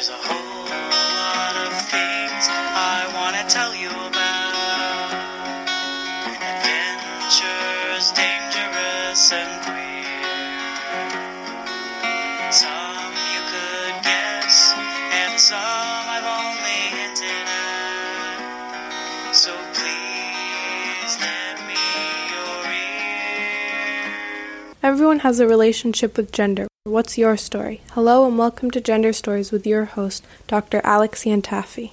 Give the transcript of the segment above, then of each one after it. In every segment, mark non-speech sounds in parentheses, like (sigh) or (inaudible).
There's a whole lot of things I want to tell you about. Adventures, dangerous and. Some you could guess, and some I've only hinted at. So please lend me your ear. Everyone has a relationship with gender. What's your story? Hello and welcome to Gender Stories with your host, Dr. Alex Iantaffi.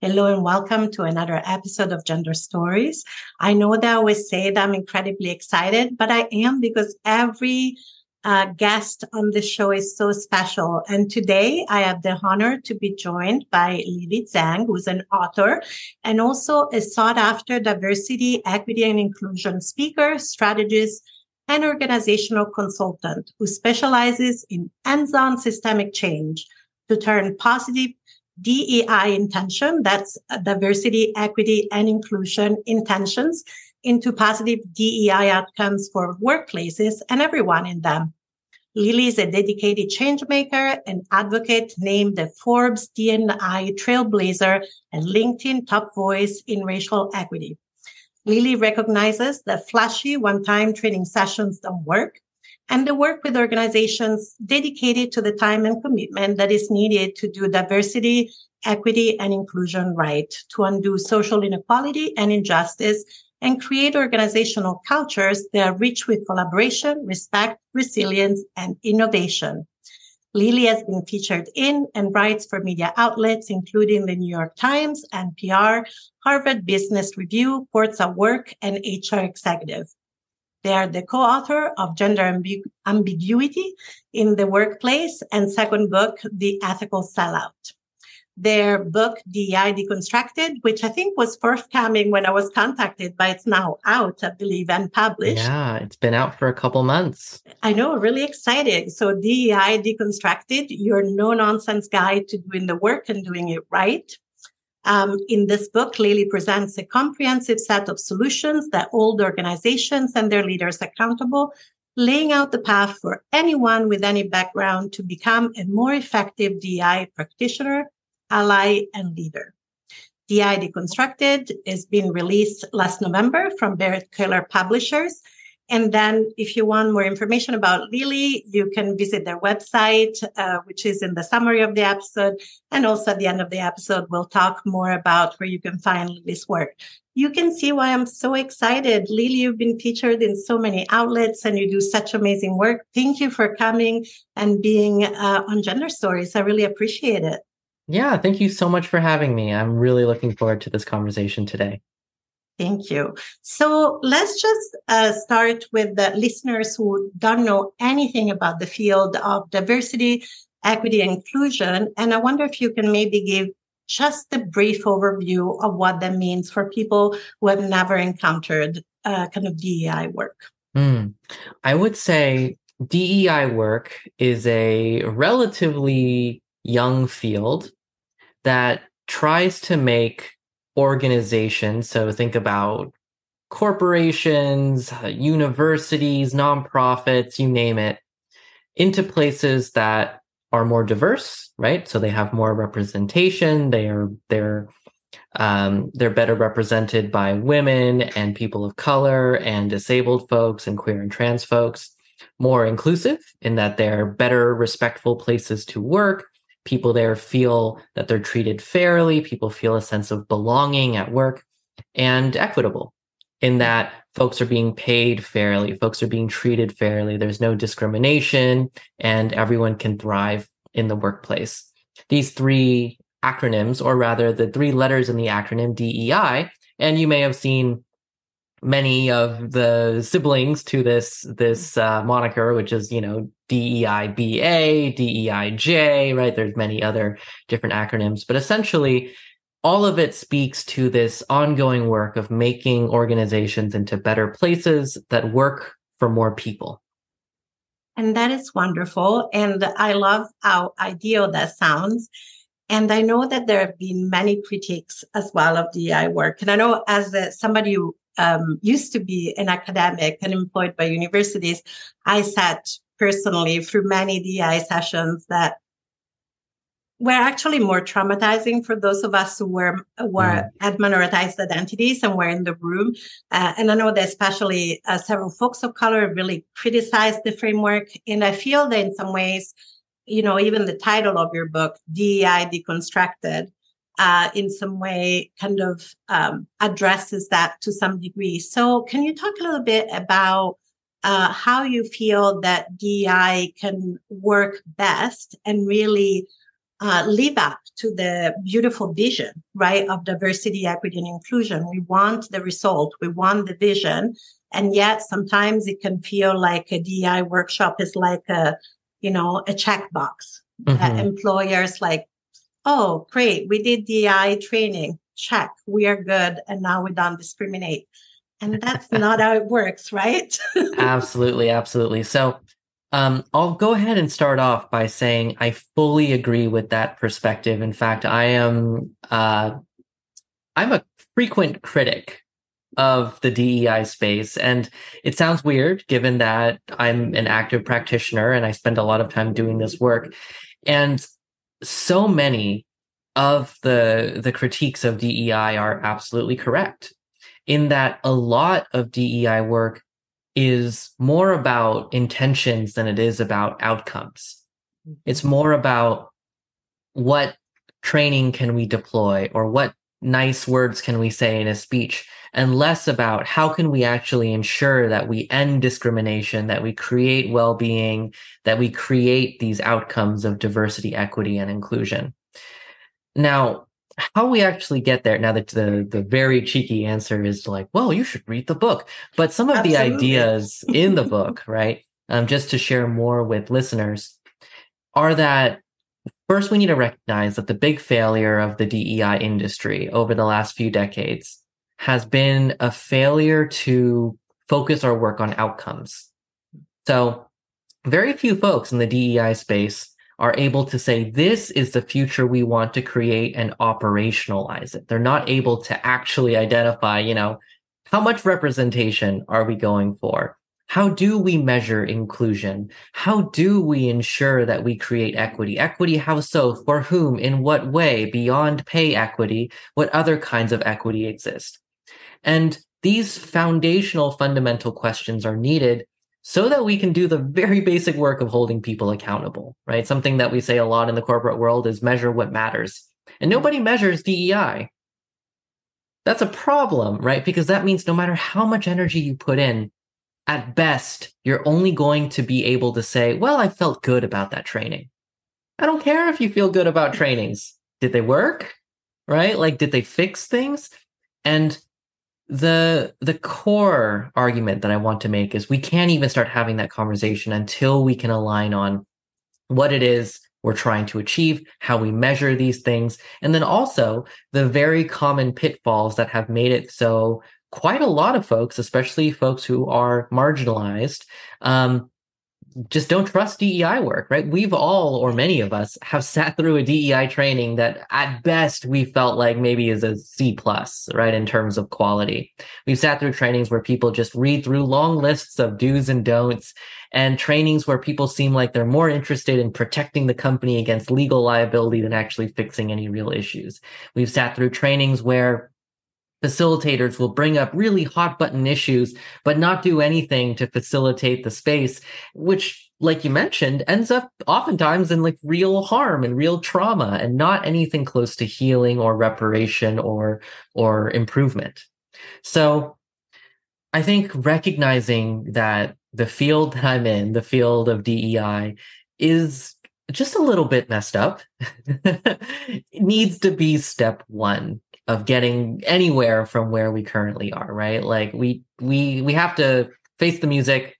Hello and welcome to another episode of Gender Stories. I know that I always say that I'm incredibly excited, but I am because every uh, guest on the show is so special. And today I have the honor to be joined by Lily Zheng, who's an author and also a sought after diversity, equity, and inclusion speaker, strategist, and organizational consultant who specializes in hands-on systemic change to turn positive DEI intention, that's diversity, equity, and inclusion intentions into positive DEI outcomes for workplaces and everyone in them. Lily is a dedicated change maker and advocate named the Forbes D&I Trailblazer and LinkedIn top voice in racial equity. Lily recognizes that flashy one-time training sessions don't work and they work with organizations dedicated to the time and commitment that is needed to do diversity, equity, and inclusion right, to undo social inequality and injustice, and create organizational cultures that are rich with collaboration, respect, resilience, and innovation. Lily has been featured in and writes for media outlets, including the New York Times, NPR, Harvard Business Review, Quartz at Work, and HR Executive. They are the co-author of Gender Ambi- Ambiguity in the Workplace and second book, The Ethical Sellout. Their book, DEI Deconstructed, which I think was forthcoming when I was contacted, but it's now out, I believe, and published. Yeah, it's been out for a couple months. I know, really excited. So DEI Deconstructed, your no nonsense guide to doing the work and doing it right. Um, in this book, Lily presents a comprehensive set of solutions that hold organizations and their leaders accountable, laying out the path for anyone with any background to become a more effective DEI practitioner, ally, and leader. DEI Deconstructed is being released last November from Berrett-Koehler Publishers. And then if you want more information about Lily, you can visit their website, uh, which is in the summary of the episode. And also at the end of the episode, we'll talk more about where you can find Lily's work. You can see why I'm so excited. Lily, you've been featured in so many outlets and you do such amazing work. Thank you for coming and being uh, on Gender Stories. I really appreciate it. Yeah, thank you so much for having me. I'm really looking forward to this conversation today. Thank you. So let's just uh, start with the listeners who don't know anything about the field of diversity, equity, and inclusion. And I wonder if you can maybe give just a brief overview of what that means for people who have never encountered uh, kind of DEI work. Mm. I would say DEI work is a relatively young field that tries to make organizations, so think about corporations, uh, universities, nonprofits, you name it, into places that are more diverse, right? So they have more representation. They are they're um, they're better represented by women and people of color and disabled folks and queer and trans folks. More inclusive in that they're better, respectful places to work people there feel that they're treated fairly, people feel a sense of belonging at work, and equitable in that folks are being paid fairly, folks are being treated fairly, there's no discrimination, and everyone can thrive in the workplace. These three acronyms, or rather the three letters in the acronym DEI, and you may have seen many of the siblings to this this uh, moniker, which is you know DEIBA, DEIJ, right? There's many other different acronyms, but essentially all of it speaks to this ongoing work of making organizations into better places that work for more people. And that is wonderful. And I love how ideal that sounds. And I know that there have been many critiques as well of DEI work. And I know as a, somebody who um, used to be an academic and employed by universities, I sat personally through many DEI sessions that were actually more traumatizing for those of us who were were mm. had minoritized identities and were in the room. Uh, and I know that especially uh, several folks of color really criticized the framework. And I feel that in some ways, you know, even the title of your book, DEI Deconstructed, uh, in some way kind of um, addresses that to some degree. So, can you talk a little bit about uh, how you feel that DEI can work best and really uh, live up to the beautiful vision, right, of diversity, equity, and inclusion? We want the result, we want the vision, and yet sometimes it can feel like a DEI workshop is like a, you know, a checkbox. Mm-hmm. employers like oh, great, we did DI training. Check, we are good. And now we don't discriminate. And that's (laughs) not how it works, right? absolutely, absolutely. So um, I'll go ahead and start off by saying I fully agree with that perspective. In fact, I am uh, I'm a frequent critic of the DEI space. And it sounds weird given that I'm an active practitioner and I spend a lot of time doing this work. And so many of the the critiques of DEI are absolutely correct in that a lot of DEI work is more about intentions than it is about outcomes. It's mm-hmm. more about what training can we deploy or what nice words can we say in a speech and less about how can we actually ensure that we end discrimination, that we create well-being, that we create these outcomes of diversity, equity, and inclusion. Now, how we actually get there now that the the very cheeky answer is like well you should read the book but some of Absolutely. the ideas in the book (laughs) right um, just to share more with listeners are that first we need to recognize that the big failure of the dei industry over the last few decades has been a failure to focus our work on outcomes. So, very few folks in the DEI space are able to say, this is the future we want to create and operationalize it. They're not able to actually identify, you know, how much representation are we going for? How do we measure inclusion? How do we ensure that we create equity? Equity, how so? For whom? In what way? Beyond pay equity, what other kinds of equity exist? And these foundational fundamental questions are needed so that we can do the very basic work of holding people accountable, right? Something that we say a lot in the corporate world is measure what matters. And nobody measures DEI. That's a problem, right? Because that means no matter how much energy you put in, at best, you're only going to be able to say, well, I felt good about that training. I don't care if you feel good about trainings. Did they work? Right? Like, did they fix things? And the the core argument that I want to make is we can't even start having that conversation until we can align on what it is we're trying to achieve, how we measure these things, and then also the very common pitfalls that have made it so quite a lot of folks, especially folks who are marginalized, um, just don't trust DEI work, right? We've all, or many of us, have sat through a DEI training that at best we felt like maybe is a C plus, right? In terms of quality. We've sat through trainings where people just read through long lists of do's and don'ts and trainings where people seem like they're more interested in protecting the company against legal liability than actually fixing any real issues. We've sat through trainings where facilitators will bring up really hot button issues, but not do anything to facilitate the space, which, like you mentioned, ends up oftentimes in like real harm and real trauma and not anything close to healing or reparation or, or improvement. So I think recognizing that the field that I'm in, the field of DEI, is just a little bit messed up. (laughs) needs to be step one of getting anywhere from where we currently are, right? Like we we we have to face the music,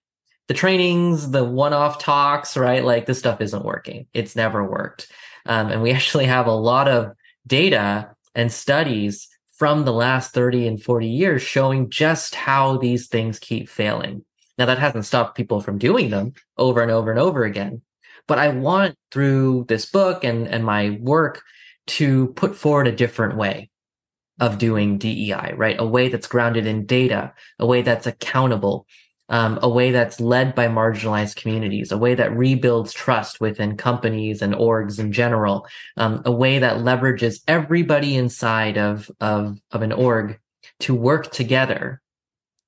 the trainings, the one-off talks, right? Like this stuff isn't working. It's never worked. Um, and we (laughs) actually have a lot of data and studies from the last 30 and 40 years showing just how these things keep failing. Now that hasn't stopped people from doing them over and over and over again. But I want through this book and, and my work to put forward a different way of doing DEI, right? A way that's grounded in data, a way that's accountable, um, a way that's led by marginalized communities, a way that rebuilds trust within companies and orgs in general, um, a way that leverages everybody inside of, of, of an org to work together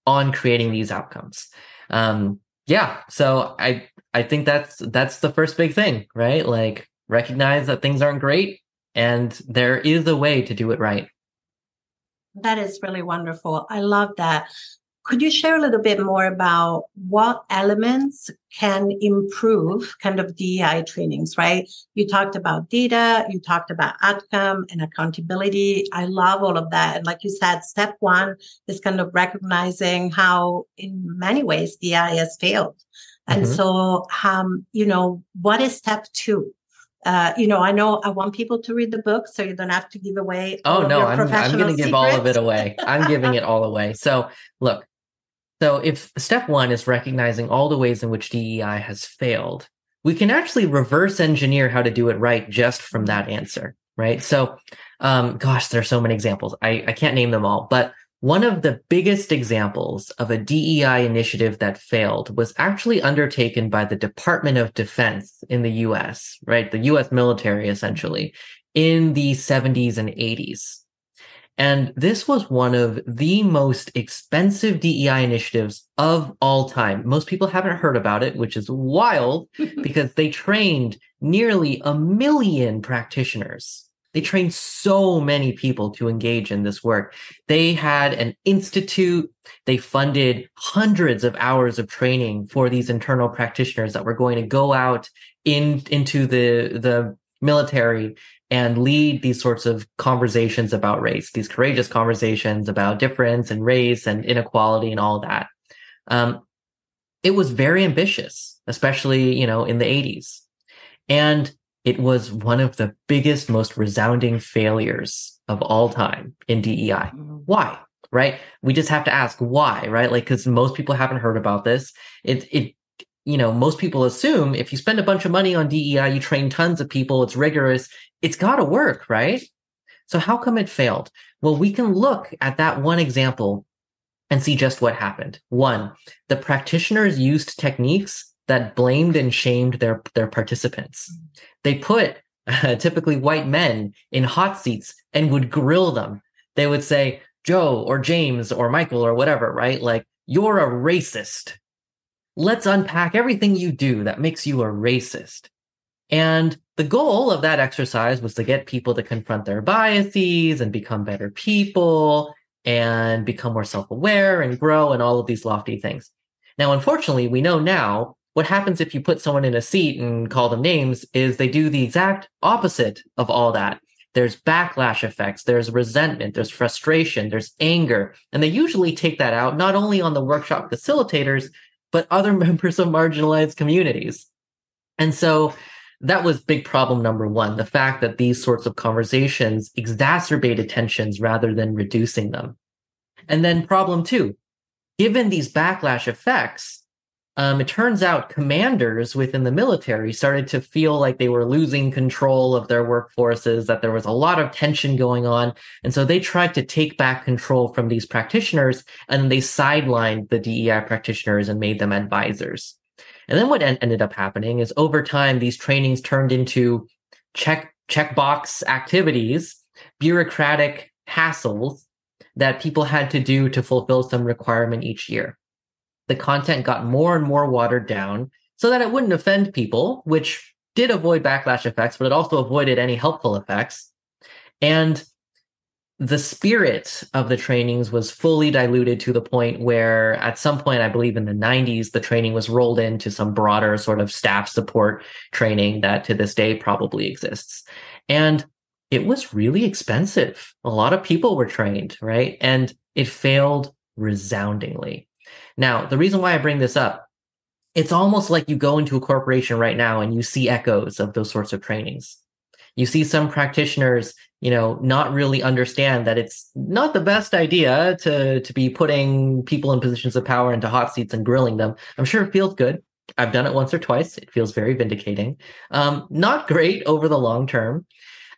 on creating these outcomes. Um, yeah, so I I think that's that's the first big thing, right? Like recognize that things aren't great and there is a way to do it right. That is really wonderful. I love that. Could you share a little bit more about what elements can improve kind of DEI trainings, right? You talked about data, you talked about outcome and accountability. I love all of that. And like you said, step one is kind of recognizing how in many ways DEI has failed. And mm-hmm. so, um, you know, what is step two? Uh, you know, I know I want people to read the book, so you don't have to give away. Oh no, I'm, I'm going to give all of it away. I'm giving it all away. So look, so if step one is recognizing all the ways in which DEI has failed, we can actually reverse engineer how to do it right just from that answer, right? So, um, gosh, there are so many examples. I, I can't name them all, but one of the biggest examples of a DEI initiative that failed was actually undertaken by the Department of Defense in the US, right? The US military, essentially, in the 70s and 80s. And this was one of the most expensive DEI initiatives of all time. Most people haven't heard about it, which is wild (laughs) because they trained nearly a million practitioners they trained so many people to engage in this work. They had an institute. They funded hundreds of hours of training for these internal practitioners that were going to go out in into the the military and lead these sorts of conversations about race, these courageous conversations about difference and race and inequality and all that. Um, it was very ambitious, especially you know in the 80s, and it was one of the biggest, most resounding failures of all time in DEI. Why? Right? We just have to ask why, right? Like, because most people haven't heard about this. It, it, you know, most people assume if you spend a bunch of money on DEI, you train tons of people, it's rigorous, it's got to work, right? So, how come it failed? Well, we can look at that one example and see just what happened. One, the practitioners used techniques that blamed and shamed their their participants. They put uh, (laughs) typically white men in hot seats and would grill them. They would say, "Joe or James or Michael or whatever, right? Like you're a racist. Let's unpack everything you do that makes you a racist." And the goal of that exercise was to get people to confront their biases and become better people and become more self-aware and grow and all of these lofty things. Now, unfortunately, we know now what happens if you put someone in a seat and call them names is they do the exact opposite of all that. There's backlash effects, there's resentment, there's frustration, there's anger. And they usually take that out not only on the workshop facilitators, but other (laughs) members of marginalized communities. And so that was big problem number one the fact that these sorts of conversations exacerbated tensions rather than reducing them. And then problem two, given these backlash effects, um, it turns out commanders within the military started to feel like they were losing control of their workforces, that there was a lot of tension going on. And so they tried to take back control from these practitioners and they sidelined the DEI practitioners and made them advisors. And then what en- ended up happening is over time, these trainings turned into check checkbox activities, bureaucratic hassles that people had to do to fulfill some requirement each year the content got more and more watered down so that it wouldn't offend people, which did avoid backlash effects, but it also avoided any helpful effects. And the spirit of the trainings was fully diluted to the point where at some point i believe in the 90s the training was rolled into some broader sort of staff support training that to this day probably exists. And it was really expensive. A lot of people were trained right? And it failed resoundingly now, the reason why I bring this up, it's almost like you go into a corporation right now and you see echoes of those sorts of trainings. You see some practitioners, you know, not really understand that it's not the best idea to to be putting people in positions of power into hot seats and grilling them. I'm sure it feels good. I've done it once or twice. It feels very vindicating. Um, not great over the long term.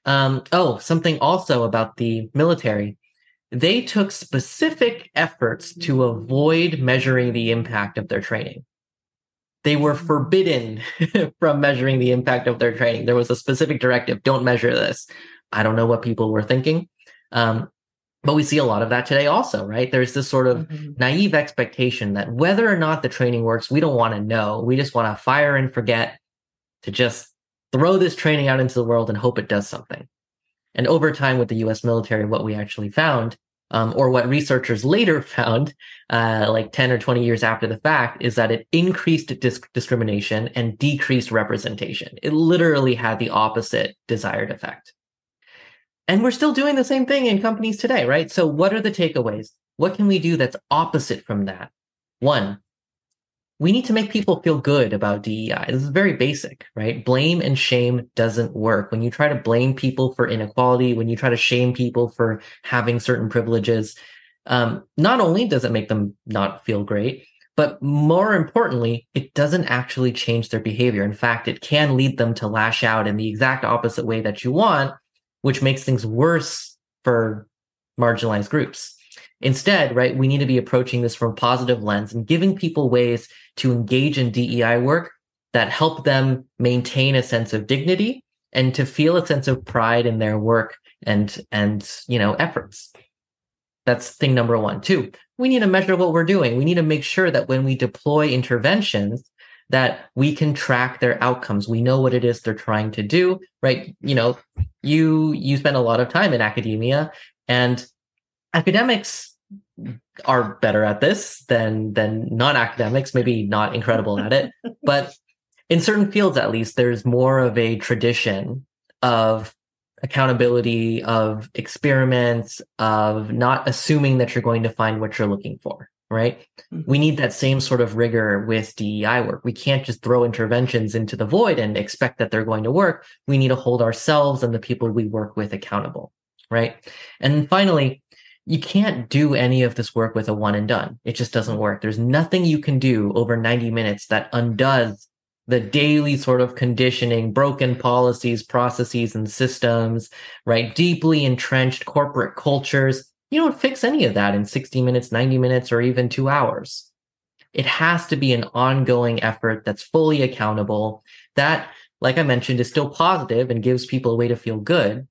Um, oh, something also about the military they took specific efforts to avoid measuring the impact of their training. They were forbidden (laughs) from measuring the impact of their training. There was a specific directive don't measure this. I don't know what people were thinking. Um, but we see a lot of that today also, right? There's this sort of mm-hmm. naive expectation that whether or not the training works, we don't want to know. We just want to fire and forget to just throw this training out into the world and hope it does something. And over time with the US military, what we actually found, um, or what researchers later (laughs) found, uh, like 10 or 20 years after the fact, is that it increased disc- discrimination and decreased representation. It literally had the opposite desired effect. And we're still doing the same thing in companies today, right? So, what are the takeaways? What can we do that's opposite from that? One, we need to make people feel good about DEI. This is very basic, right? Blame and shame doesn't work. When you try to blame people for inequality, when you try to shame people for having certain privileges, um, not only does it make them not feel great, but more importantly, it doesn't actually change their behavior. In fact, it can lead them to lash out in the exact opposite way that you want, which makes things worse for marginalized groups. Instead, right, we need to be approaching this from a positive lens and giving people ways to engage in DEI work that help them maintain a sense of dignity and to feel a sense of pride in their work and and you know efforts. That's thing number one. Two, we need to measure what we're doing. We need to make sure that when we deploy interventions, that we can track their outcomes. We know what it is they're trying to do, right? You know, you you spend a lot of time in academia and academics are better at this than than non-academics, maybe not incredible at it, (laughs) but in certain fields at least there's more of a tradition of accountability of experiments of not assuming that you're going to find what you're looking for right? Mm-hmm. We need that same sort of rigor with DEI work. We can't just throw interventions into the void and expect that they're going to work. We need to hold ourselves and the people we work with accountable, right? And finally, you can't do any of this work with a one and done. It just doesn't work. There's nothing you can do over 90 minutes that undoes the daily sort of conditioning, broken policies, processes, and systems, right? Deeply entrenched corporate cultures you don't fix any of that in 60 minutes, 90 minutes, or even two hours. It has to be an ongoing effort that's fully accountable. That, like I mentioned, is still positive and gives people a way to feel good.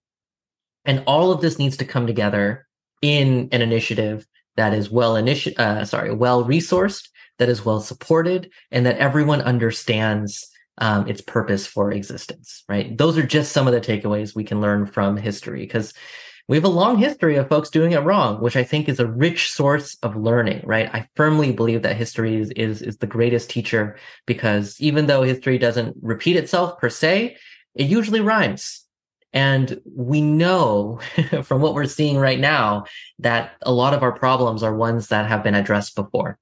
And all of this needs to come together in an initiative that is well initi- uh, sorry, well resourced, that is well supported, and that everyone understands um, its purpose for existence. Right? Those are just some of the takeaways we can learn from history because we have a long history of folks doing it wrong, which I think is a rich source of learning, right? I firmly believe that history is, is, is the greatest teacher because even though history doesn't repeat itself per se, it usually rhymes. And we know (laughs) from what we're seeing right now that a lot of our problems are ones that have been addressed before.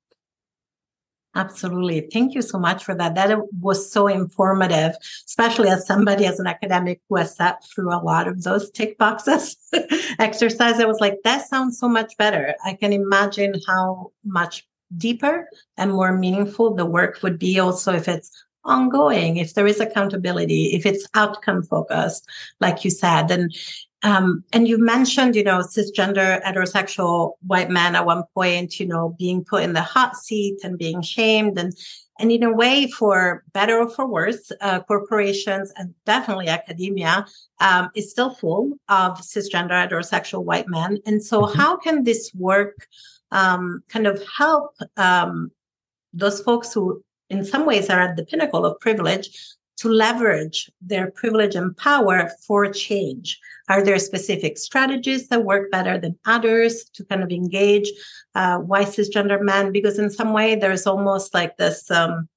Absolutely. Thank you so much for that. That was so informative, especially as somebody as an academic who has sat through a lot of those tick boxes (laughs) exercise. I was like, that sounds so much better. I can imagine how much deeper and more meaningful the work would be also if it's ongoing, if there is accountability, if it's outcome focused, like you said. And um, and you mentioned, you know, cisgender heterosexual white men at one point, you know, being put in the hot seat and being shamed. And, and in a way, for better or for worse, uh, corporations and definitely academia um, is still full of cisgender heterosexual white men. And so, mm-hmm. how can this work um, kind of help um, those folks who, in some ways, are at the pinnacle of privilege to leverage their privilege and power for change? Are there specific strategies that work better than others to kind of engage uh, white cisgender men? Because in some way, there's almost like this um,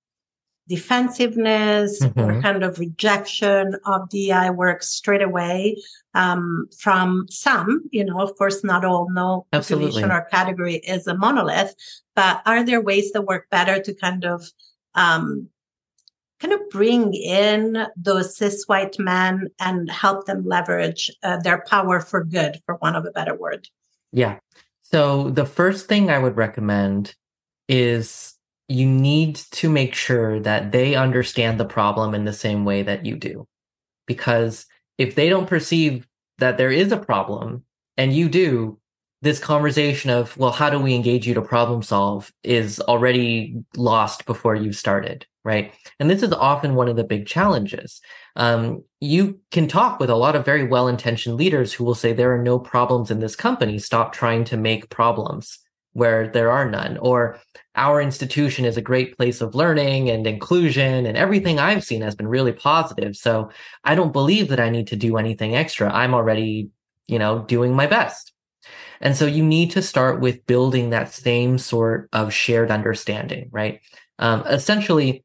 defensiveness mm-hmm. or kind of rejection of DI work straight away um, from some. You know, of course, not all. No Absolutely. population or category is a monolith, but are there ways that work better to kind of um, kind of bring in those cis white men and help them leverage uh, their power for good, for want of a better word? Yeah. So the first thing I would recommend is you need to make sure that they understand the problem in the same way that you do. Because if they don't perceive that there is a problem and you do, this conversation of, well, how do we engage you to problem solve is already lost before you've started, right? And this is often one of the big challenges. Um, you can talk with a lot of very well intentioned leaders who will say, there are no problems in this company. Stop trying to make problems where there are none. Or our institution is a great place of learning and inclusion, and everything I've seen has been really positive. So I don't believe that I need to do anything extra. I'm already, you know, doing my best. And so you need to start with building that same sort of shared understanding, right? Um, essentially,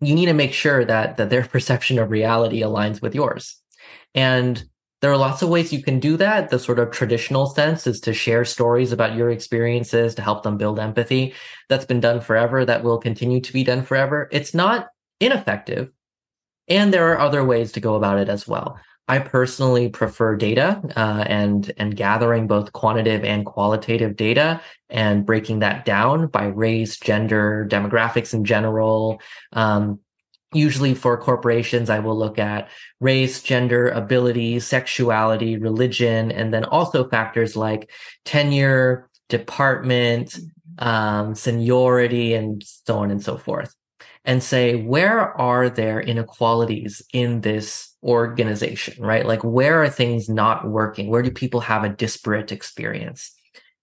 you need to make sure that that their (laughs) perception of reality aligns with yours. And there are lots of ways you can do that. The sort of traditional sense is to share stories about your experiences to help them build empathy. That's been done forever. That will continue to be done forever. It's not ineffective. And there are other ways to go about it as well. I personally prefer data uh, and and gathering both quantitative and qualitative data and breaking that down by race, gender, demographics in general. Um, usually for corporations, I will look at race, gender, ability, sexuality, religion, and then also factors like tenure, department, um, seniority, and so on and so forth and say, where are there inequalities in this organization, right? Like, where are things not working? Where do people have a disparate experience?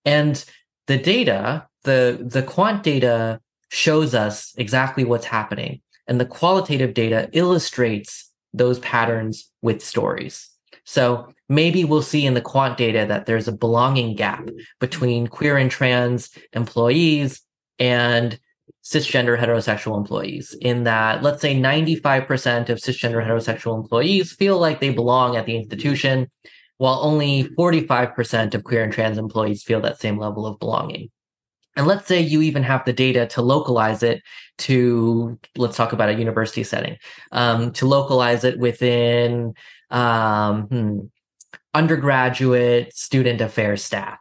And the data, the, the quant data shows us exactly what's happening. And the qualitative data illustrates those patterns with stories. So maybe we'll see in the quant data that there's a belonging gap between queer and trans employees and cisgender heterosexual employees in that let's say 95% of cisgender heterosexual employees feel like they belong at the institution while only 45% of queer and trans employees feel that same level of belonging. And let's say you even have the data to localize it to let's talk about a university setting um, to localize it within um, hmm, undergraduate student affairs staff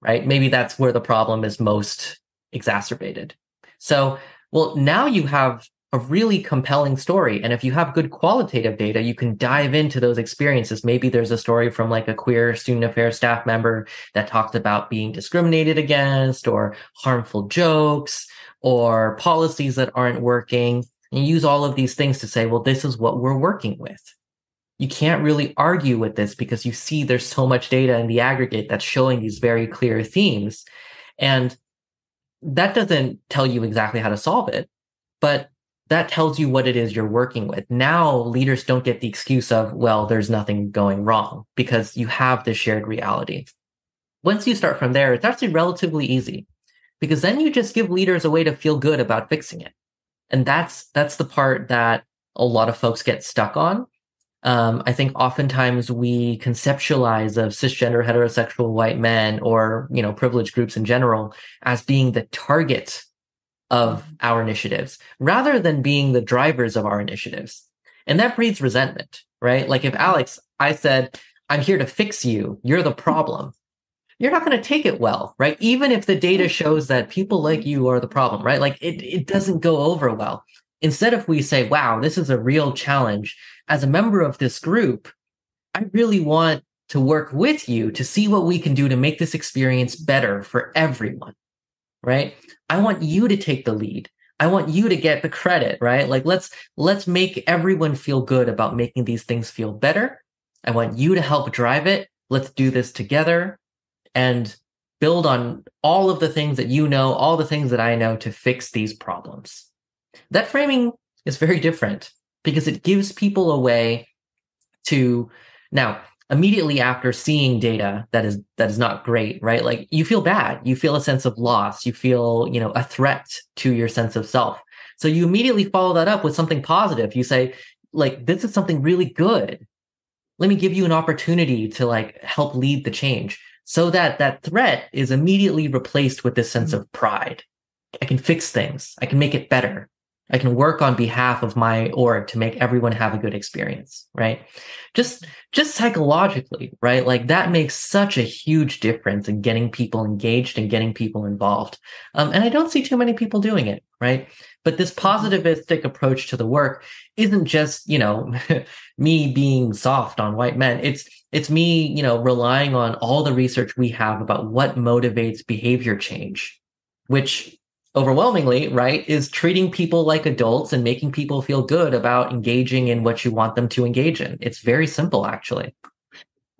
right? Maybe that's where the problem is most exacerbated so, well, now you have a really compelling story. And if you have good qualitative data, you can dive into those experiences. Maybe there's a story from like a queer student affairs staff member that talks about being discriminated against or harmful jokes or policies that aren't working. And use all of these things to say, well, this is what we're working with. You can't really argue with this because you see there's so much data in the aggregate that's showing these very clear themes. And that doesn't tell you exactly how to solve it, but that tells you what it is you're working with. Now leaders don't get the excuse of, well, there's nothing going wrong because you have this shared reality. Once you start from there, it's actually relatively easy because then you just give leaders a way to feel good about fixing it. And that's, that's the part that a lot of folks get stuck on um, I think oftentimes we conceptualize of cisgender heterosexual white men or you know privileged groups in general as being the target of mm-hmm. our initiatives rather than being the drivers of our initiatives. And that breeds resentment, right? Like if Alex, I said, I'm here to fix you, you're the problem. You're not going to take it well, right? Even if the data shows that people like you are the problem, right? Like it, it doesn't go over well. Instead, if we say, wow, this is a real challenge, as a member of this group, I really want to work with you to see what we can do to make this experience better for everyone. Right. I want you to take the lead. I want you to get the credit, right? Like let's let's make everyone feel good about making these things feel better. I want you to help drive it. Let's do this together and build on all of the things that you know, all the things that I know to fix these problems. That framing is very different because it gives people a way to now immediately after seeing data that is that is not great right? Like you feel bad. You feel a sense of loss. You feel you know a threat to your sense of self. So you immediately follow that up with something positive. You say like this is something really good. Let me give you an opportunity to like help lead the change. So that that threat is immediately replaced with this sense mm-hmm. of pride. I can fix things. I can make it better I can work on behalf of my org to make everyone have a good experience, right? Just, just psychologically, right? Like that makes such a huge difference in getting people engaged and getting people involved. Um, and I don't see too many people doing it, right? But this positivistic approach to the work isn't just, you know, (laughs) me being soft on white men. It's it's me, you know, relying on all the research we have about what motivates behavior change, which overwhelmingly, right, is treating people like adults and making people feel good about engaging in what you want them to engage in. It's very simple, actually.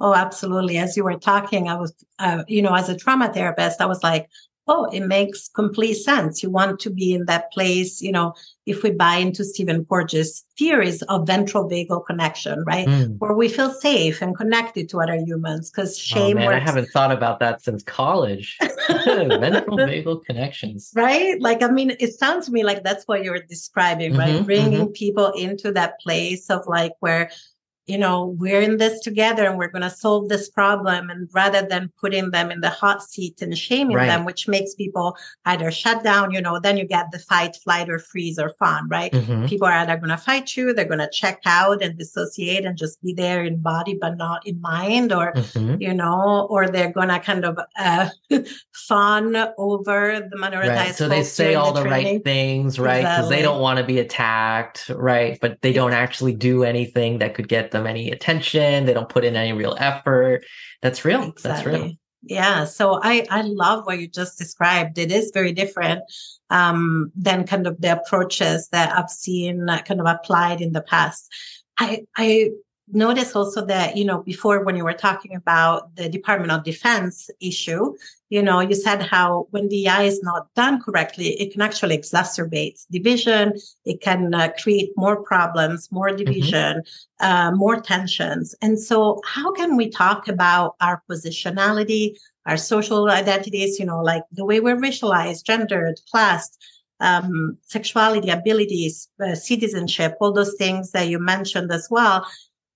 Oh, absolutely. As you were talking, I was, uh, you know, as a trauma therapist, I was like, oh, it makes complete sense. You want to be in that place, you know, if we buy into Stephen Porges' theories of ventral vagal connection, right? Mm. Where we feel safe and connected to other humans because oh, shame. Oh, man, works. I haven't thought about that since college. (laughs) ventral vagal connections. Right? Like, I mean, it sounds to me like that's what you're describing, right? Mm-hmm, Bringing mm-hmm. people into that place of like where you know, we're in this together and we're going to solve this problem. And rather than putting them in the hot seat and shaming right. them, which makes people either shut down, you know, then you get the fight, flight, or freeze or fawn, right? Mm-hmm. People are either going to fight you, they're going to check out and dissociate and just be there in body, but not in mind, or, mm-hmm. you know, or they're going to kind of uh, (laughs) fawn over the minoritized. Right. So they say all the, the right things, right? Because exactly. they don't want to be attacked, right? But they don't actually do anything that could get them them any attention. They don't put in any real effort. That's real. Exactly. That's real. Yeah. So I, I love what you just described. It is very different um, than kind of the approaches that I've seen uh, kind of applied in the past. I, I notice also that, you know, before when you were talking about the Department of Defense issue, you know, you said how when DEI is not done correctly, it can actually exacerbate division. It can uh, create more problems, more mm-hmm. division, mm-hmm. uh, more tensions. And so how can we talk about our positionality, our social identities, you know, like the way we're racialized, gendered, classed, um, sexuality, abilities, uh, citizenship, all those things that you mentioned as well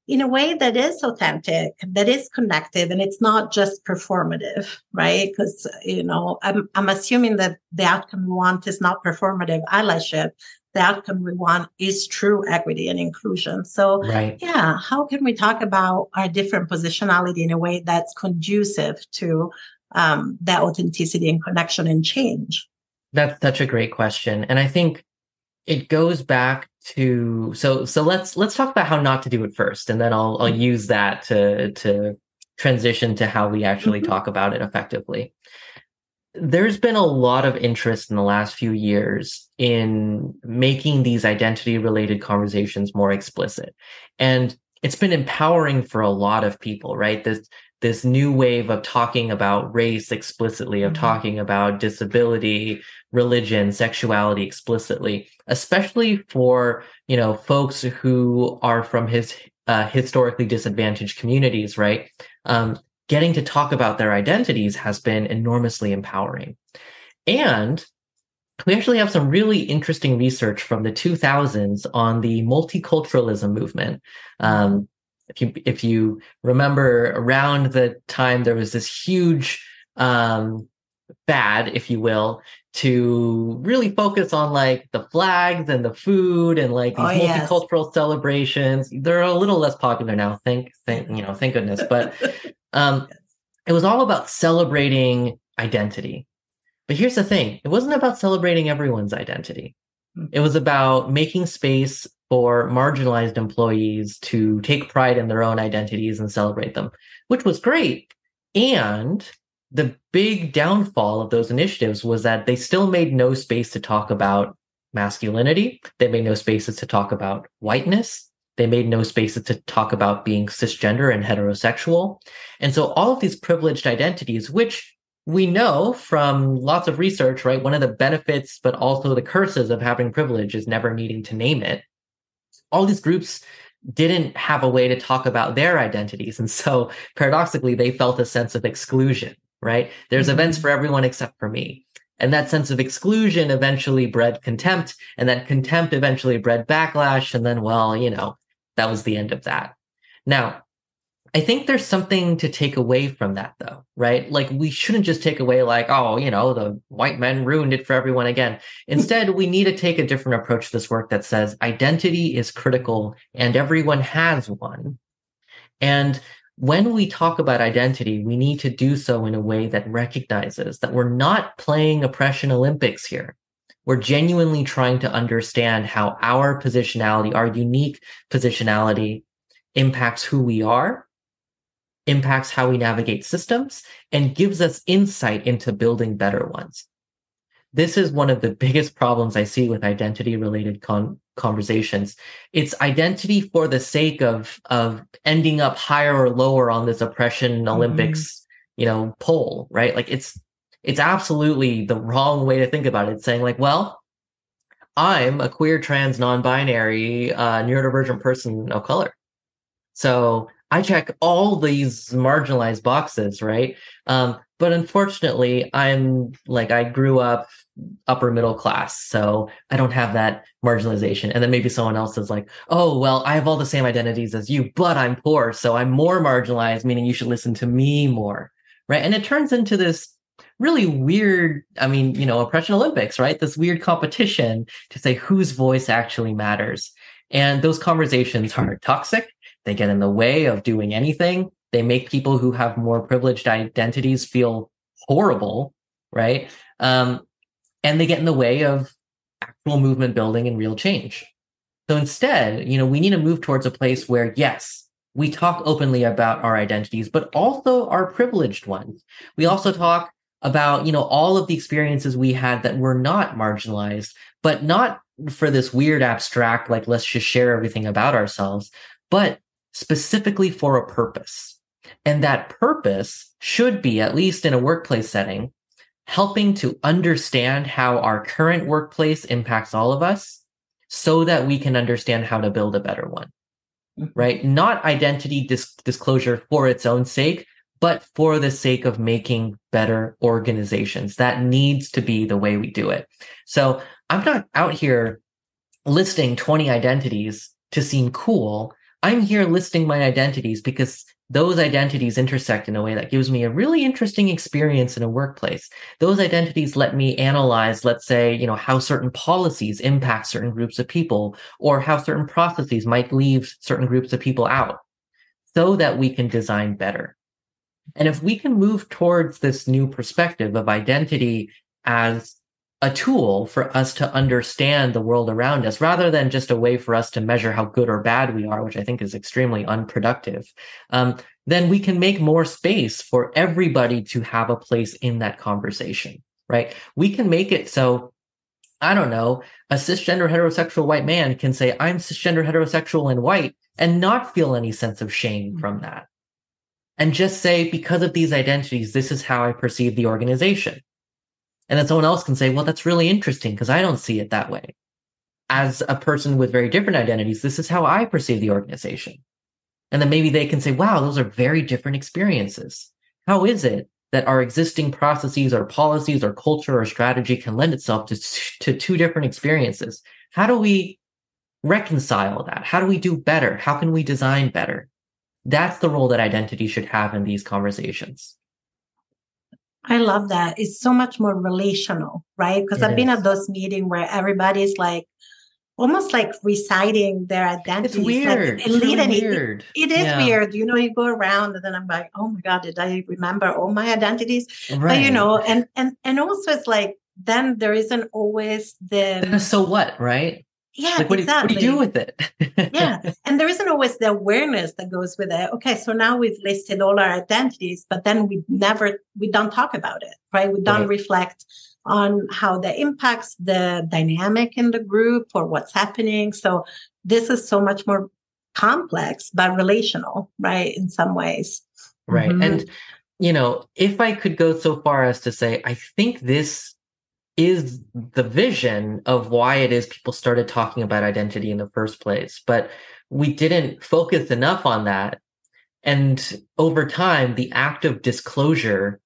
in a way that is authentic, that is connective, and it's not just performative, right? Because you know, I'm I'm assuming that the outcome we want is not performative allyship. The outcome we want is true equity and inclusion. So, right. yeah, how can we talk about our different positionality in a way that's conducive to um, that authenticity and connection and change? That's such a great question, and I think it goes back to so so let's let's talk about how not to do it first and then I'll I'll mm-hmm. use that to to transition to how we actually mm-hmm. talk about it effectively. There's been a lot of interest in the last few years in making these identity related conversations more explicit. And it's been empowering for a lot of people, right? This this new wave of talking about race explicitly, of mm-hmm. talking about disability, religion, sexuality explicitly, especially for, you know, folks who are from his uh, historically disadvantaged communities, right? Um, getting to talk about their identities has been enormously empowering. And we actually have some really interesting research from the 2000s on the multiculturalism movement. Um, if you if you remember around the time there was this huge um bad if you will to really focus on like the flags and the food and like these oh, multicultural yes. celebrations. They're a little less popular now thank thank you know thank goodness. But (laughs) um it was all about celebrating identity. But here's the thing. It wasn't about celebrating everyone's identity. Hmm. it was about making space for marginalized employees to take pride in their own identities and celebrate them, which was great. And the big downfall of those initiatives was that they still made no space to talk about masculinity. They made no spaces to talk about whiteness. They made no spaces to talk about being cisgender and heterosexual. And so all of these privileged identities, which we know from lots of research, right? One of the benefits, but also the curses of having privilege is never needing to name it all these groups didn't have a way to talk about their identities. And so paradoxically, they felt a sense of exclusion, right? There's mm-hmm. events for everyone except for me. And that sense of exclusion eventually bred contempt, and that contempt eventually bred backlash. And then, well, you know, that was the end of that. Now, I think there's something to take away from that though, right? Like we shouldn't just take away like, oh, you know, the white men ruined it for everyone again. Instead, we need to take a different approach to this work that says identity is critical and everyone has one. And when we talk about identity, we need to do so in a way that recognizes that we're not playing oppression Olympics here. we're genuinely trying to understand how our positionality, our unique positionality impacts who we are, impacts how we navigate systems, and gives us insight into building better ones. This is one of the biggest problems I see with identity related con- conversations. It's identity for the sake of, of ending up higher or lower on this oppression Olympics, mm-hmm. you know, poll, right? Like it's, it's absolutely the wrong way to think about it. It's saying like, well, I'm a queer, trans, non-binary, uh, neurodivergent person of color. So I check all these marginalized boxes, right? Um, but unfortunately, I'm like, I grew up upper middle class, so I don't have that marginalization. And then maybe someone else is like, oh, well, I have all the same identities as you, but I'm poor, so I'm more marginalized, meaning you should listen to me more, right? And it turns into this really weird, I mean, you know, oppression Olympics, right? This weird competition to say whose voice actually matters. And those conversations are toxic. They get in the way of doing anything. They make people who have more privileged identities feel horrible, right? Um, and they get in the way of actual movement building and real change. So instead, you know, we need to move towards a place where, yes, we talk openly about our identities, but also our privileged ones. We also talk about, you know, all of the experiences we had that were not marginalized, but not for this weird abstract, like, let's just share everything about ourselves, but specifically for a purpose. And that purpose should be, at least in a workplace setting, helping to understand how our current workplace impacts all of us so that we can understand how to build a better one. Mm-hmm. Right? Not identity dis- disclosure for its own sake, but for the sake of making better organizations. That needs to be the way we do it. So I'm not out here listing 20 identities to seem cool. I'm here listing my identities because those identities intersect in a way that gives me a really interesting experience in a workplace. Those identities let me analyze, let's say, you know, how certain policies impact certain groups of people or how certain processes might leave certain groups of people out so that we can design better. And if we can move towards this new perspective of identity as a tool for us to understand the world around us rather than just a way for us to measure how good or bad we are, which I think is extremely unproductive, um, then we can make more space for everybody to have a place in that conversation, right? We can make it so I don't know, a cisgender heterosexual white man can say, I'm cisgender heterosexual and white and not feel any sense of shame from that and just say, because of these identities, this is how I perceive the organization. And then someone else can say, well, that's really interesting because I don't see it that way. As a person with very different identities, this is how I perceive the organization. And then maybe they can say, wow, those are very different experiences. How is it that our existing processes or policies or culture or strategy can lend itself to, to two different experiences? How do we reconcile that? How do we do better? How can we design better? That's the role that identity should have in these conversations. I love that. It's so much more relational, right? Because I've is. been at those meetings where everybody's like almost like reciting their identity. It's weird. Like, it's really weird. It, it is yeah. weird. You know, you go around and then I'm like, oh my God, did I remember all my identities? Right. But you know, and and and also it's like then there isn't always the so what, right? Yeah, like, what, exactly. do you, what do you do with it? yeah. (laughs) And there isn't always the awareness that goes with it. Okay, so now we've listed all our identities, but then we never, we don't talk about it, right? We don't right. reflect on how that impacts the dynamic in the group or what's happening. So this is so much more complex, but relational, right? In some ways. Right. Mm-hmm. And, you know, if I could go so far as to say, I think this is the vision of why it is people started talking about identity in the first place. But we didn't focus enough on that. And over time, the act of disclosure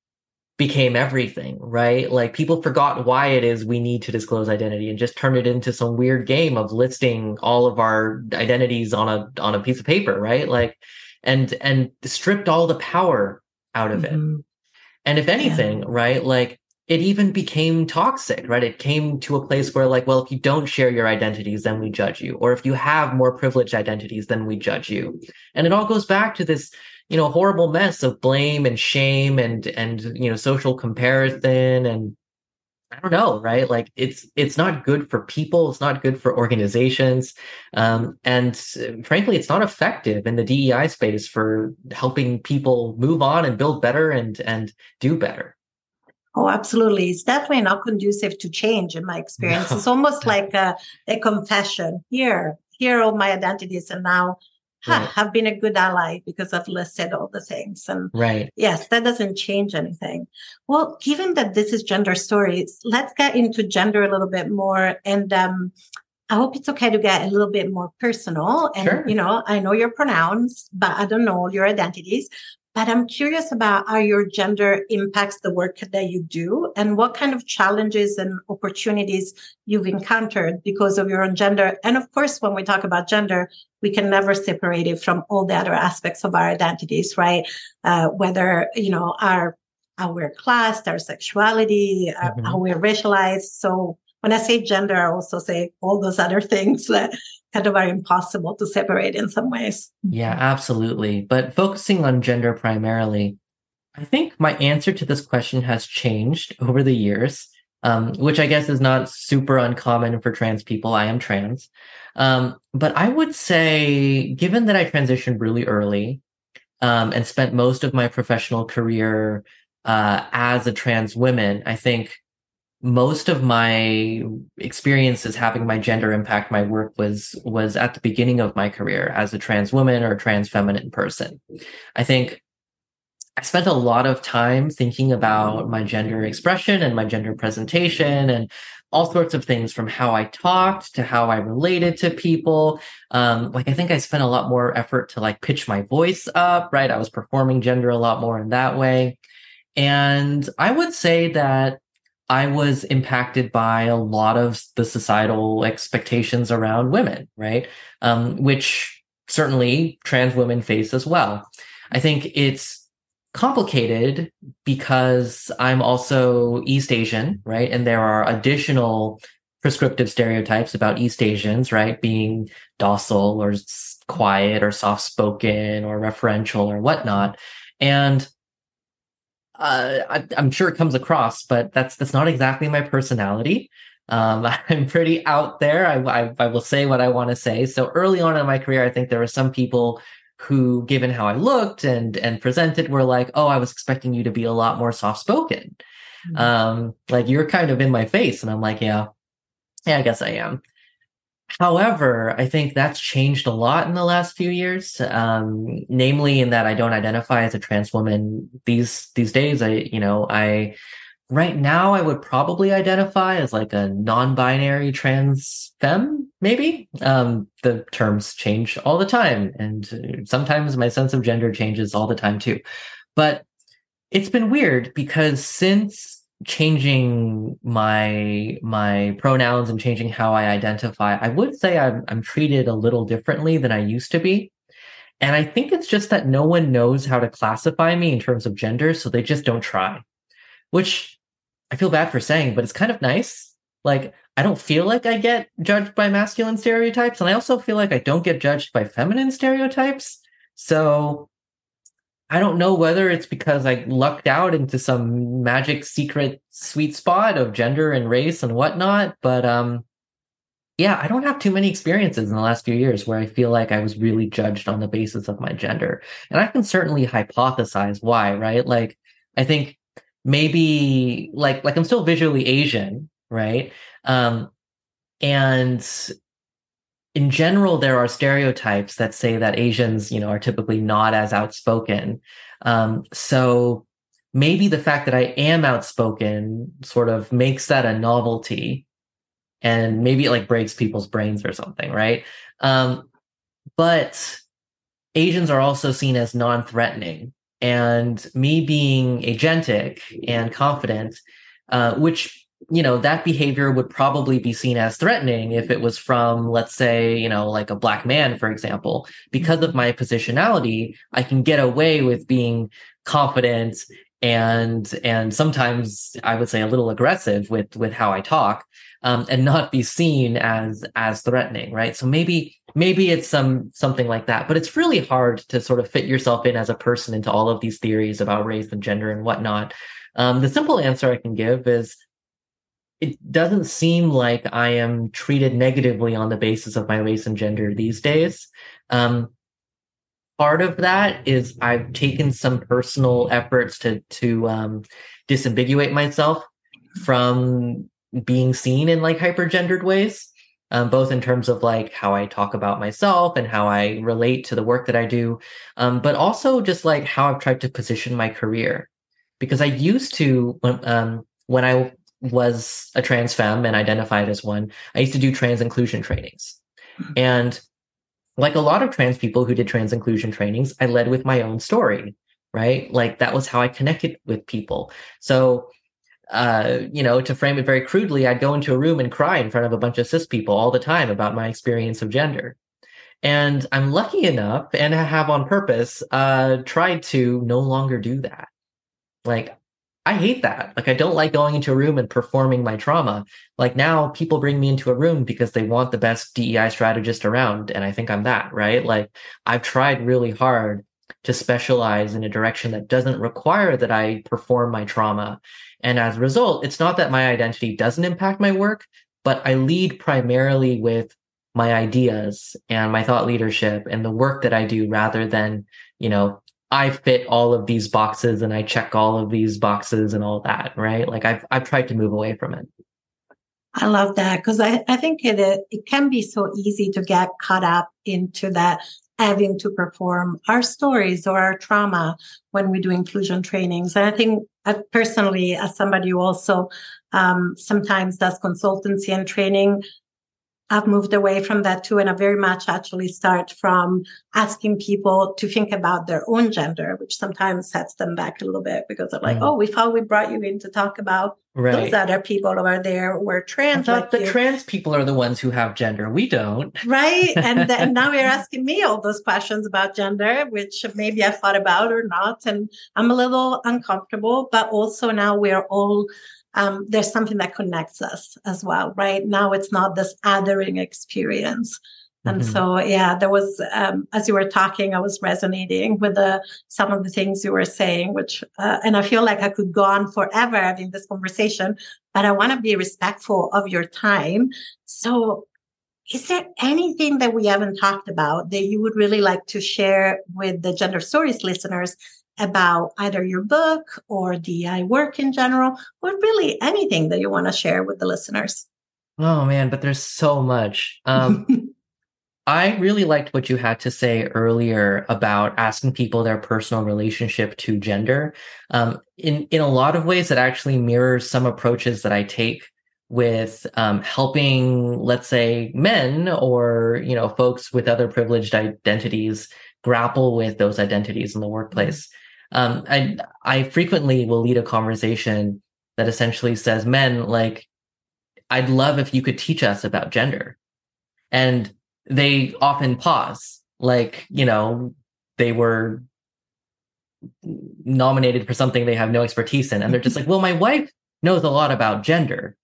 became everything, right? Like people forgot why it is we need to disclose identity and just turned it into some weird game of listing all of our identities on a on a piece of paper, right? Like and and stripped all the power out of mm-hmm. it. And if anything, yeah. right, like it even became toxic, right? It came to a place where, like, well, if you don't share your identities, then we judge you. Or if you have more privileged identities, then we judge you. And it all goes back to this, you know, horrible mess of blame and shame and, and, you know, social comparison and, I don't know, right? Like it's it's not good for people. It's not good for organizations, um, and uh, frankly, it's not effective in the DEI space for helping people move on and build better and and do better. Oh, absolutely. It's definitely not conducive to change in my experience. It's almost like a, a confession. Here, here are all my identities, and now right. have been a good ally because I've listed all the things. And right. yes, that doesn't change anything. Well, given that this is gender stories, let's get into gender a little bit more. And um, I hope it's okay to get a little bit more personal. And, sure. you know, I know your pronouns, but I don't know your identities. But I'm curious about how your gender impacts the work that you do and what kind of challenges and opportunities you've encountered because of your own gender. And of course, when we talk about gender, we can never separate it from all the other aspects of our identities, right? Uh, whether, you know, our, our we're our sexuality, uh, mm-hmm. how we're racialized. So when I say gender, I also say all those other things that kind of are impossible to separate in some ways. Yeah, absolutely. But focusing on gender primarily, I think my answer to this question has changed (laughs) over the years, um, which I guess is not super uncommon for trans people. I am trans. Um, but I would say, given that I transitioned really early um, and spent most of my professional career uh, as a trans woman, I think most of my experiences having my gender impact my work was was at the beginning of my career as a trans woman or trans feminine person. I think I spent a lot of time thinking about my gender expression and my gender presentation and all sorts of things from how I talked to how I related to people. Um, like I think I spent a lot more effort to like pitch my voice up, right? I was performing gender a lot more in that way. And I would say that I was impacted by a lot of the societal expectations around women, right? Um, which certainly trans women face as well. I think it's complicated because I'm also East Asian, right? And there are additional prescriptive stereotypes about East Asians, right? Being docile or quiet or soft spoken or referential or whatnot. And uh, I, am sure it comes across, but that's that's not exactly my personality. Um, (laughs) I'm pretty out there. I, I, I will say what I want to say. So early on in my career, I think there were some people who, given how I looked and and presented, were like, "Oh, I was expecting you to be a lot more soft spoken." Mm-hmm. Um, like you're kind of in my face, and I'm like, "Yeah, yeah, I guess I am." However, I think that's changed a lot in the last few years. Um, namely, in that I don't identify as a trans woman these these days. I, you know, I right now I would probably identify as like a non-binary trans femme. Maybe um, the terms change all the time, and sometimes my sense of gender changes all the time too. But it's been weird because since changing my my pronouns and changing how I identify, I would say I'm I'm treated a little differently than I used to be. And I think it's just that no one knows how to classify me in terms of gender, so they just don't try. Which I feel bad for saying, but it's kind of nice. Like I don't feel like I get judged by masculine stereotypes, and I also feel like I don't get judged by feminine stereotypes. So I don't know whether it's because I lucked out into some magic secret sweet spot of gender and race and whatnot, but um yeah, I don't have too many experiences in the last few years where I feel like I was really judged on the basis of my gender. And I can certainly hypothesize why, right? Like I think maybe like like I'm still visually Asian, right? Um and in general, there are stereotypes that say that Asians, you know, are typically not as outspoken. Um, so maybe the fact that I am outspoken sort of makes that a novelty, and maybe it like breaks people's brains or something, right? Um, but Asians are also seen as non-threatening, and me being agentic and confident, uh, which you know that behavior would probably be seen as threatening if it was from let's say you know like a black man for example. Because of my positionality i can get away with being confident and and sometimes i would say a little aggressive with with how i talk um, and not be seen as as threatening right? So maybe maybe it's some something like that. But it's really hard to sort of fit yourself in as a person into all of these theories about race and gender and whatnot. Um, the simple answer i can give is it doesn't seem like I am treated negatively on the basis of my race and gender these days. Um, part of that is I've taken some personal efforts to to um, disambiguate myself from being seen in like hypergendered ways, um, both in terms of like how I talk about myself and how I relate to the work that I do, um, but also just like how I've tried to position my career. Because I used to when um, when I was a trans femme and identified as one, I used to do trans inclusion trainings. And like a lot of trans people who did trans inclusion trainings, I led with my own story, right? Like that was how I connected with people. So, uh, you know, to frame it very crudely, I'd go into a room and cry in front of a bunch of cis people all the time about my experience of gender. And I'm lucky enough and I have on purpose uh tried to no longer do that. Like I hate that. Like I don't like going into a room and performing my trauma. Like now people bring me into a room because they want the best DEI strategist around and I think I'm that, right? Like I've tried really hard to specialize in a direction that doesn't require that I perform my trauma. And as a result, it's not that my identity doesn't impact my work, but I lead primarily with my ideas and my thought leadership and the work that I do rather than, you know, I fit all of these boxes and I check all of these boxes and all that, right? Like I've I've tried to move away from it. I love that because I, I think it it can be so easy to get caught up into that having to perform our stories or our trauma when we do inclusion trainings. And I think I uh, personally, as somebody who also um, sometimes does consultancy and training, I've moved away from that too. And I very much actually start from asking people to think about their own gender, which sometimes sets them back a little bit because they're like, mm. oh, we thought we brought you in to talk about right. those other people over there who are trans. I thought like the you. trans people are the ones who have gender. We don't. Right. And (laughs) then now you're asking me all those questions about gender, which maybe I thought about or not. And I'm a little uncomfortable, but also now we're all um, there's something that connects us as well, right? Now it's not this othering experience. And mm-hmm. so, yeah, there was, um, as you were talking, I was resonating with the, some of the things you were saying, which, uh, and I feel like I could go on forever having this conversation, but I want to be respectful of your time. So is there anything that we haven't talked about that you would really like to share with the gender stories listeners about either your book or DI work in general, or really anything that you want to share with the listeners. Oh man, but there's so much. Um, (laughs) I really liked what you had to say earlier about asking people their personal relationship to gender. Um, in in a lot of ways, it actually mirrors some approaches that I take with um, helping, let's say, men or you know folks with other privileged identities grapple with those identities in the workplace. Um, I I frequently will lead a conversation that essentially says, "Men, like, I'd love if you could teach us about gender," and they often pause, like you know, they were nominated for something they have no expertise in, and they're just like, "Well, my wife knows a lot about gender."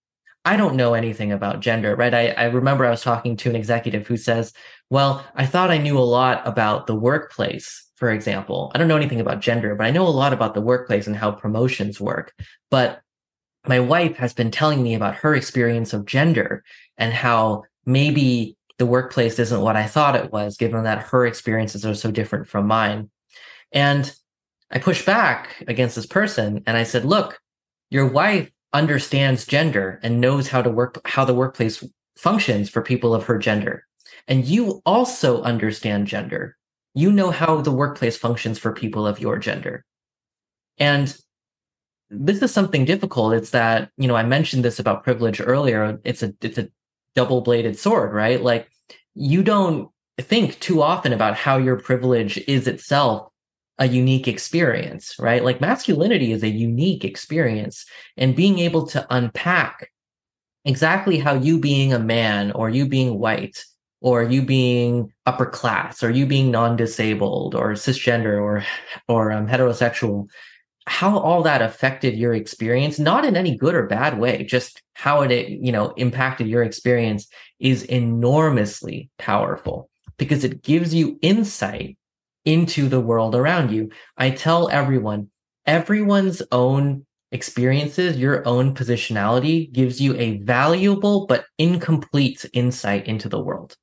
I don't know anything about gender, right? I, I remember I was talking to an executive who says, Well, I thought I knew a lot about the workplace for example. I don't know anything about gender, but I know a lot about the workplace and how promotions work. But my wife has been telling me about her experience of gender and how maybe the workplace isn't what I thought it was, given that her experiences are so different from mine. And I pushed back against this person and I said, look, your wife understands gender and knows how to work, how the workplace functions for people of her gender. And you also understand gender you know how the workplace functions for people of your gender. And this is something difficult. It's that, you know, I mentioned this about privilege earlier. It's a it's a double-bladed sword, right? Like you don't think too often about how your privilege is itself a unique experience, right? Like masculinity is a unique experience and being able to unpack exactly how you being a man or you being white or you being upper class or you being non-disabled or cisgender or or um, heterosexual how all that affected your experience not in any good or bad way just how it you know impacted your experience is enormously powerful because it gives you insight into the world around you i tell everyone everyone's own experiences, your own positionality gives you a valuable but incomplete insight into the world.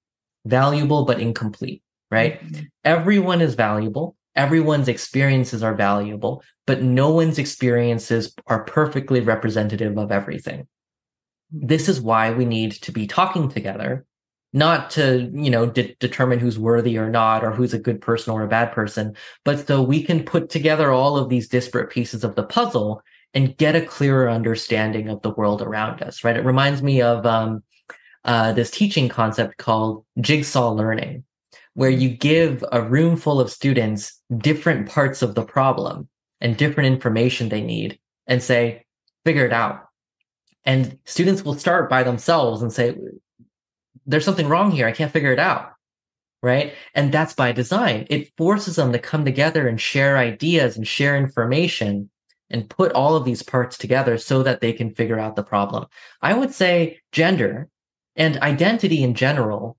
Valuable but incomplete, right? Mm-hmm. Everyone is valuable. Everyone's experiences are valuable, but no one's experiences are perfectly representative of everything. This is why we need to be talking together not to you know de- determine who's worthy or not or who's a good person or a bad person but so we can put together all of these disparate pieces of the puzzle and get a clearer understanding of the world around us right? It reminds me of um, uh, this teaching concept called jigsaw learning where you give a room full of students different parts of the problem and different information they need and say figure it out. And students will start by themselves and say there's something wrong here. I can't figure it out. Right. And that's by design. It forces them to come together and share ideas and share information and put all of these parts together so that they can figure out the problem. I would say gender and identity in general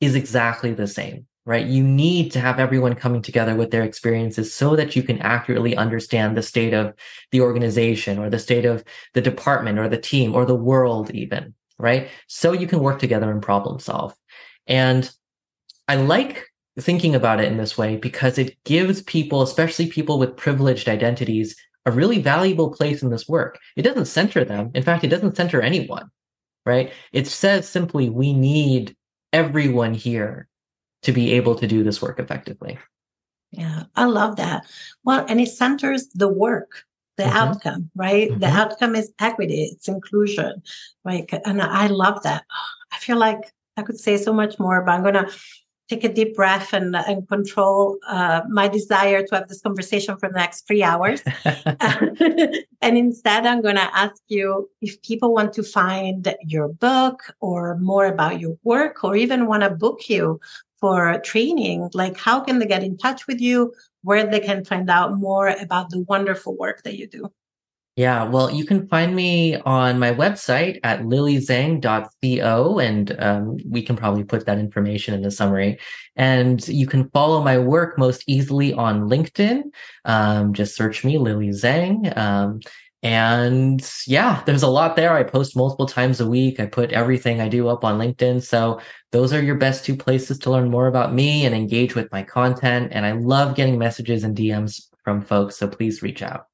is exactly the same, right? You need to have everyone coming together with their experiences so that you can accurately understand the state of the organization or the state of the department or the team or the world even right? So you can work together and problem solve. And I like thinking about it in this way because it gives people, especially people with privileged identities, a really valuable place in this work. It doesn't center them. In fact, it doesn't center anyone, right? It says simply, we need everyone here to be able to do this work effectively. Yeah, I love that. Well, and it centers the work the mm-hmm. outcome, right? Mm-hmm. The outcome is equity, it's inclusion, right? And I love that. I feel like I could say so much more, but I'm going to take a deep breath and, and control uh, my desire to have this conversation for the next three hours. (laughs) (laughs) and instead, I'm going to ask you if people want to find your book or more about your work or even want to book you for training, like how can they get in touch with you? Where they can find out more about the wonderful work that you do. Yeah, well, you can find me on my website at lilyzheng.co, and um, we can probably put that information in the summary. And you can follow my work most easily on LinkedIn. Um, just search me, Lily Zheng. Um, and yeah, there's a lot there. I post multiple times a week. I put everything I do up on LinkedIn. So those are your best two places to learn more about me and engage with my content. And I love getting messages and DMs from folks. So please reach out.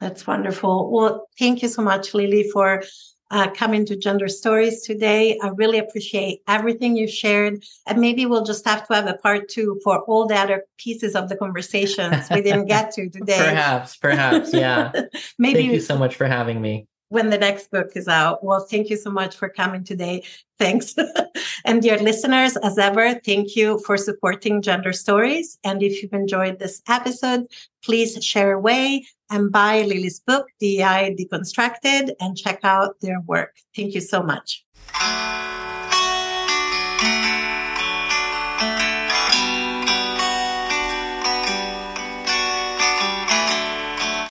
That's wonderful. Well, thank you so much, Lily, for uh, coming to Gender Stories today. I really appreciate everything you shared. And maybe we'll just have to have a part two for all the other pieces of the conversations we didn't get to (laughs) today. perhaps, perhaps, yeah. (laughs) maybe Thank you so much for having me. When the next book is out. Well, thank you so much for coming today. Thanks. (laughs) and dear listeners, as ever, thank you for supporting Gender Stories. And if you've enjoyed this episode, please share away and buy Lily's book, DEI Deconstructed, and check out their work. Thank you so much.